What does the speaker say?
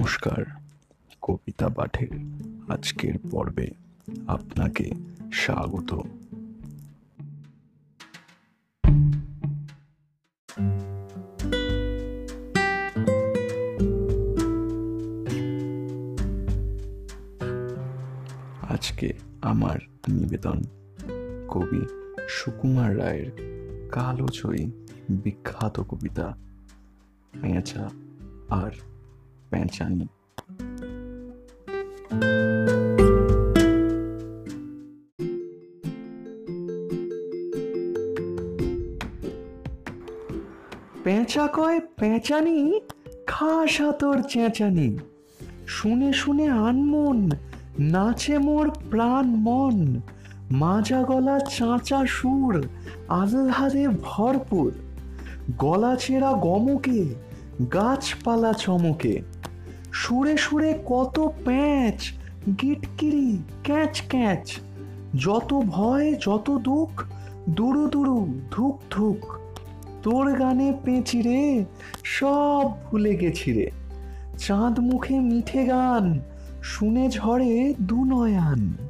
নমস্কার, কবিতা পাঠের আজকের পর্বে আপনাকে স্বাগত। আজকে আমার নিবেদন কবি সুকুমার রায়ের কালোজয়ী বিখ্যাত কবিতা আর প্যাঁচানি পেঁচা কয় পেঁচানি, খাসা তোর চেঁচানি। শুনে শুনে আনমন নাচে মোর প্রাণ মন। মাজা গলা চাঁচা সুর, আহ্লাদে ভরপুর। গলা ছেঁড়া গমকে, গাছপালা চমকে। সুরে সুরে কত প্যাঁচ, গিটকিরি, ক্যাচ ক্যাচ। যত ভয়, যত দুঃখ, দুরু দুরু, ধুক ধুক। তোর গানে পেঁচি রে, সব ভুলে গেছি রে। চাঁদ মুখে মিঠে গান, শুনে ঝরে দু নয়ান।